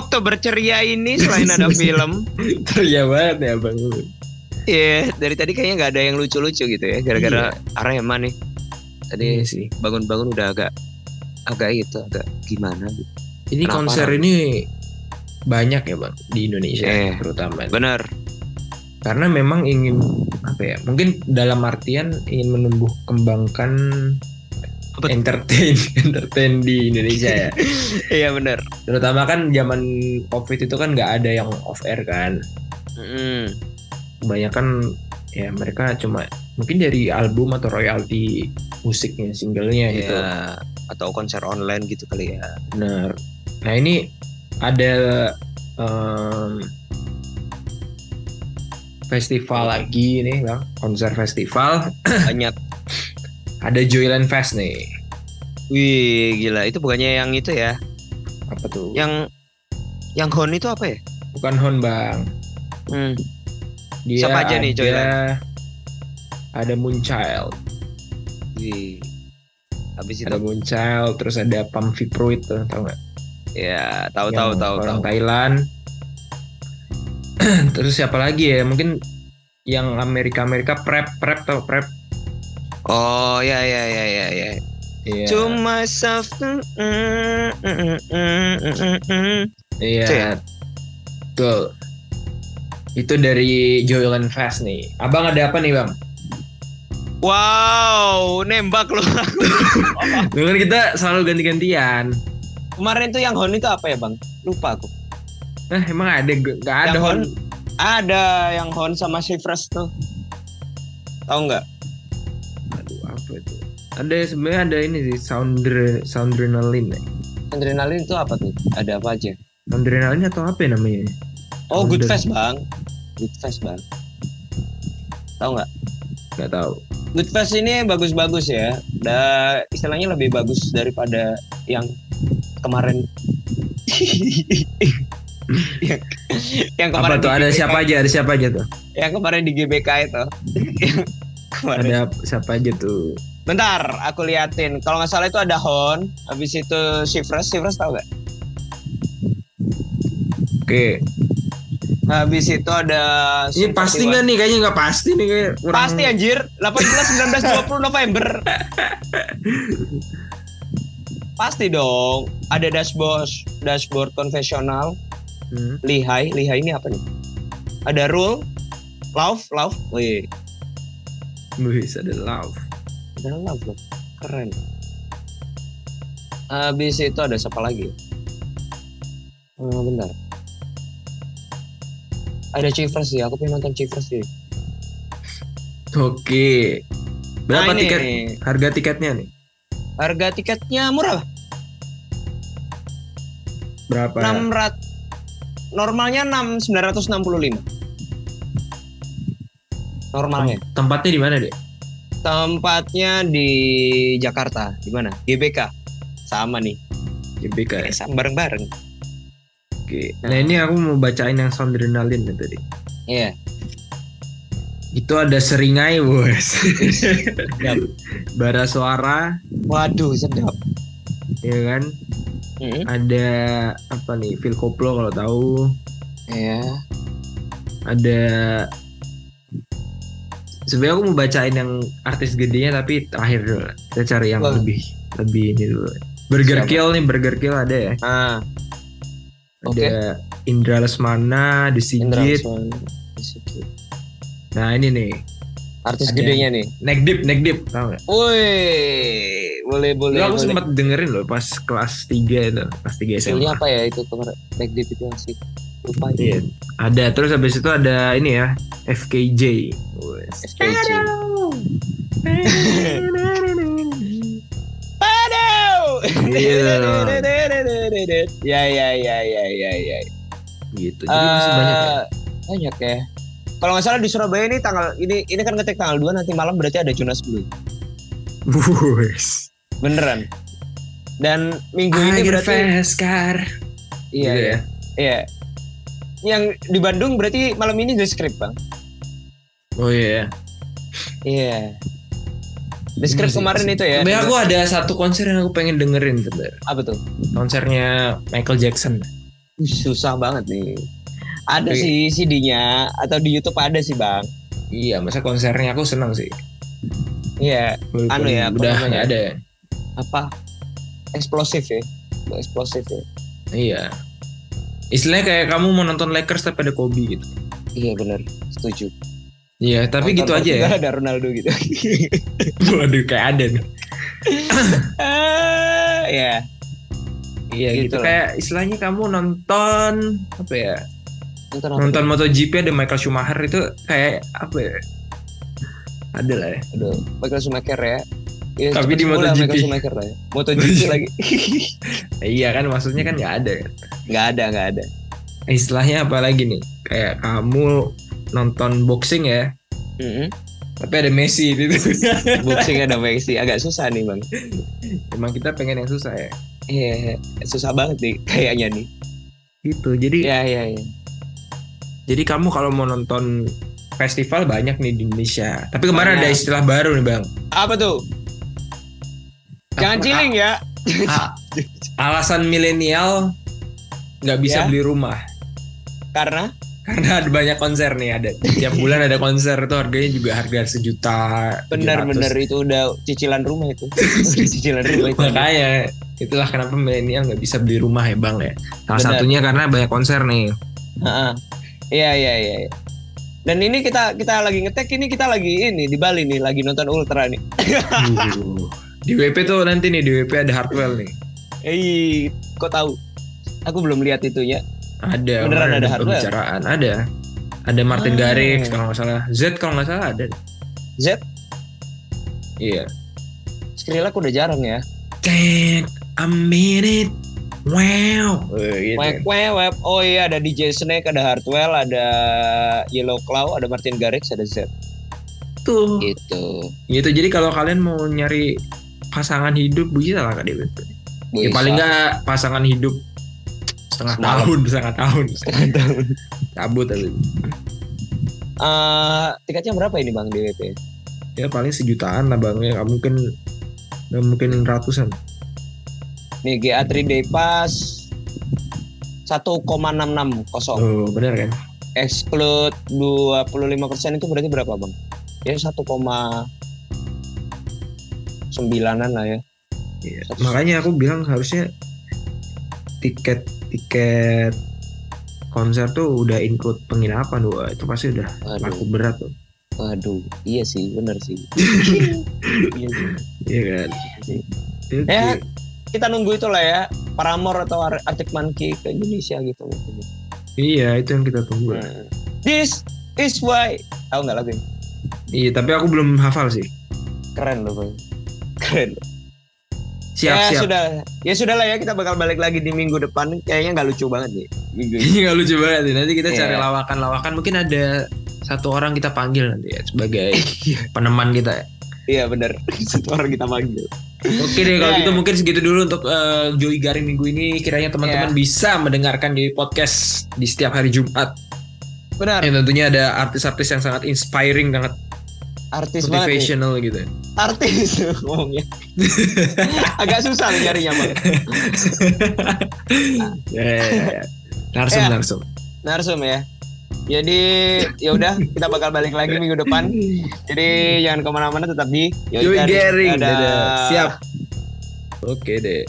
Oktober ceria ini selain ada film, Ceria banget ya bang. Iya, dari tadi kayaknya nggak ada yang lucu-lucu gitu ya, gara-gara Arema nih. Tadi Iya sih. bangun-bangun udah agak agak itu, agak gimana gitu. Ini Kenapa, konser Ram? ini banyak ya bang di Indonesia Eh. terutama. Bener. Karena memang ingin apa ya? Mungkin dalam artian ingin menumbuh kembangkan? Entertain entertain di Indonesia ya. Iya bener. terutama kan zaman covid itu kan nggak ada yang off air kan. Mm. Kebanyakan ya mereka cuma mungkin dari album atau royalti musiknya singlenya gitu. Iya. Atau konser online gitu kali ya. Benar. Nah ini ada em, festival lagi nih bang, konser festival. Banyak. Ada Joyland Fest nih. Wih, gila. Itu bukannya yang itu ya? Apa tuh? Yang yang Hon itu apa ya? Bukan Hon bang. Hmm. Dia Siapa aja nih, ada- Joyland? Ada Moonchild, Wih. Habis itu ada Moonchild, terus ada Pampi Pruitt tuh, tau nggak? ya tahu Yang tahu tahu orang tahu. Thailand. terus siapa lagi ya? Mungkin yang Amerika Amerika prep prep tau prep. Oh, ya ya ya ya ya. Iya. To myself. mm, mm, mm. Iya. Ya? Betul. Itu dari Joyland Fest nih. Abang ada apa nih bang? Wow, nembak loh. Dulu kan kita selalu ganti-gantian. Kemarin tuh yang Hon itu apa ya bang? Lupa aku. Nah emang ada gak ada Yang Hon? Hon? Ada yang Hon sama Shivers tuh. Tahu nggak? Apa? Ada sebenarnya ada ini sih Soundre Soundrenalin. ya. Adrenalin itu apa tuh? Ada apa aja? Soundrenalin atau apa ya namanya? Oh, Good Sounder. Fest bang. Good Fest bang. Tahu nggak? Gak tahu. Good Fest ini bagus-bagus ya. Da, istilahnya lebih bagus daripada yang kemarin. yang, yang Apa kemarin tuh? di Ada GBK siapa aja? Ada siapa aja tuh? Yang kemarin di GBK itu. Kemarin. Ada siapa aja tuh? Bentar, aku liatin. Kalau nggak salah itu ada Hon, habis itu Shivers, Shivers tahu nggak? Oke. Habis itu ada Ini pasti nggak nih? Kayaknya nggak pasti nih kayak kurang. Pasti anjir, 18 19 20 November. Pasti dong. Ada dashboard, dashboard konvensional, Hmm. lihai, lihai ini apa nih? Ada rule, love, love. Wih, Wih, ada love. Love loh. Keren. Habis itu ada siapa lagi? Oh, bentar. Ada Chivers sih, aku pengen nonton Chivers sih. Oke. Berapa Nah, ini. tiket? Harga tiketnya nih? Harga tiketnya murah. Berapa? 600 normalnya 6 965 normalnya Tempatnya di mana deh? Tempatnya di Jakarta di mana GBK sama nih GBK. Sama bareng-bareng Oke. Nah ini aku mau bacain yang Soundrenalin nih tadi. iya Itu ada seringai bos. Bara suara, waduh sedap ya kan? Mm, Ada apa nih? Phil Koplo kalau tahu. iya Ada sebenarnya aku mau bacain yang artis gedenya tapi terakhir dulu. Kita cari yang Wah. lebih lebih ini dulu. Burger Siapa? Kill nih, Burger Kill ada ya. ah oke Ada Indra Lesmana, The Sigit. Nah ini nih, artis Ada. gedenya nih Neck Deep, Neck Deep, tau gak? woi boleh boleh Dulu aku boleh. sempat dengerin loh pas kelas 3 itu, kelas 3 SMA. Judulnya apa ya itu kemarin Back Deep itu asik lupa aja Iya. Ada terus habis itu ada ini ya, FKJ. Iya. ya ya ya ya ya ya. Gitu. Jadi masih banyak ya. Eh, Banyak ya. Kalau nggak salah di Surabaya ini tanggal ini ini kan ngetik tanggal 2 nanti malam berarti ada Jonas Blue. Wes. Beneran. Dan minggu ini Akhir berarti iya Gitu iya. Yang di Bandung berarti malam ini The Script, Bang. Oh iya. Iya. The Script Iya kemarin itu ya. Sebenarnya aku ada satu konser yang aku pengen dengerin sebenarnya. apa tuh? Konsernya Michael Jackson. Susah banget nih. Ada Tapi- sih CD-nya atau di YouTube ada sih bang. Iya, masa konsernya aku senang sih. Iya, Walaupun Anu ya, udah nggak ada ya. apa eksplosif ya, eksplosif ya. Iya. Istilahnya kayak kamu mau nonton Lakers tapi ada Kobe gitu. Iya benar, setuju. Iya, tapi Nonton gitu aja ya. Ada Ronaldo gitu. Waduh, kayak ada nih. Ah, ya, Iya, Gitu gitu, kayak istilahnya kamu nonton apa ya? nonton? Nonton MotoGP ada Michael Schumacher itu kayak apa ya? Ada lah ya. Aduh, Michael Schumacher ya. Ya, Tapi di MotoGP. Schumacher lah ya. MotoGP lagi. Iya kan maksudnya kan nggak ada kan. nggak ada, nggak ada. Istilahnya apa lagi nih? Kayak kamu nonton boxing ya, Mm-mm. tapi ada Messi gitu. Boxing ada Messi, agak susah nih bang. Emang kita pengen yang susah ya. Iya, susah banget nih kayaknya nih. Gitu. Jadi Iya, iya, iya. jadi kamu kalau mau nonton festival banyak nih di Indonesia. Tapi kemarin Banyak. ada istilah baru nih bang. Apa tuh? Jangan Apa- ciling ya. a- alasan milenial nggak bisa Ya. beli rumah Karena karena ada banyak konser nih ada tiap bulan ada konser itu harganya juga harga sejuta benar-benar 700. itu udah cicilan rumah itu. Cicilan rumah itu. makanya itulah kenapa milenial nggak bisa beli rumah ya bang ya salah Benar. satunya karena banyak konser nih Heeh. Iya, iya, iya. iya. Dan ini kita kita lagi ngetek ini kita lagi ini di Bali nih lagi nonton Ultra nih. Di WP tuh nanti nih di WP ada Hardwell nih Eh, kok tahu? Aku belum lihat itunya. ada Beneran kemarin ada Hardwell? pembicaraan ada ada Martin Ah. Garrix kalau nggak salah Z kalau nggak salah ada Z, iya Skrillex udah jarang ya. Take a minute wow Eh, gitu. Wek, wek, wek. Oh iya ada DJ Snake, ada Hardwell, ada Yellow Claw, ada Martin Garrix, ada Z. tuh Gitu. gitu jadi kalau kalian mau nyari pasangan hidup bisa lah kak Dewi ya paling nggak pasangan hidup setengah Semalam. tahun setengah tahun Setengah tahun. cabut tapi Eh, tiketnya berapa ini Bang DWP? ya paling sejutaan lah bang ya mungkin mungkin ratusan Nih GA3 Day Pass 1,660 oh benar kan exclude 25% itu berarti berapa bang? Ya 1,9an lah ya. Iya. makanya aku bilang harusnya tiket tiket konser tuh udah include penginapan Wah, itu pasti udah laku Waduh, berat tuh waduh, iya sih, bener sih. iya sih. iya kan sih. Oke. Ya. Kita nunggu itu lah ya, Paramore atau Ar- Arctic Monkey ke Indonesia gitu. iya itu yang kita tunggu Hmm. This is why. Tahu nggak lagu ini? iya tapi aku belum hafal sih Keren loh bang. Keren. siap ya siap sudah, ya sudah lah ya kita bakal balik lagi di minggu depan. Kayaknya nggak lucu banget nih minggu ini. Ini nggak lucu banget nih. Nanti kita cari Iya. lawakan-lawakan. Mungkin ada satu orang kita panggil nanti ya sebagai peneman kita. ya. Iya bener. Satu orang kita panggil. Oke deh kalau Iya, gitu iya. mungkin segitu dulu untuk eh, Joy Garing minggu ini. Kiranya teman-teman Iya. bisa mendengarkan di podcast di setiap hari Jumat. Benar. Yang tentunya ada artis-artis yang sangat inspiring, sangat Artis banget nih. motivational gitu. Artis ngomongnya. Agak susah nih nyarinya bang. Ya, ya, ya, ya. Narsum, narsum. Narsum ya. Jadi ya udah kita bakal balik lagi minggu depan. Jadi jangan ke mana-mana tetap di Joy Garing. Dadah. Siap. Oke deh.